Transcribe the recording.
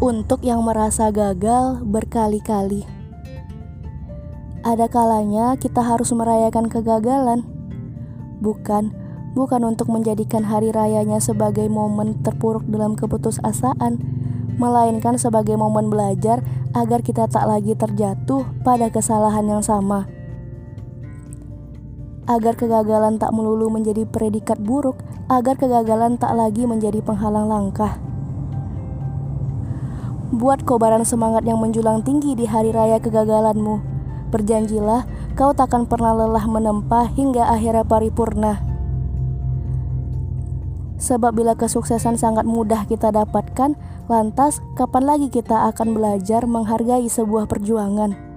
Untuk yang merasa gagal berkali-kali, ada kalanya kita harus merayakan kegagalan, bukan bukan untuk menjadikan hari rayanya sebagai momen terpuruk dalam keputusasaan, melainkan sebagai momen belajar agar kita tak lagi terjatuh pada kesalahan yang sama. Agar kegagalan tak melulu menjadi predikat buruk, agar kegagalan tak lagi menjadi penghalang langkah. Buat kobaran semangat yang menjulang tinggi di hari raya kegagalanmu. Berjanjilah kau takkan pernah lelah menempa hingga akhirnya paripurna. Sebab bila kesuksesan sangat mudah kita dapatkan, lantas kapan lagi kita akan belajar menghargai sebuah perjuangan?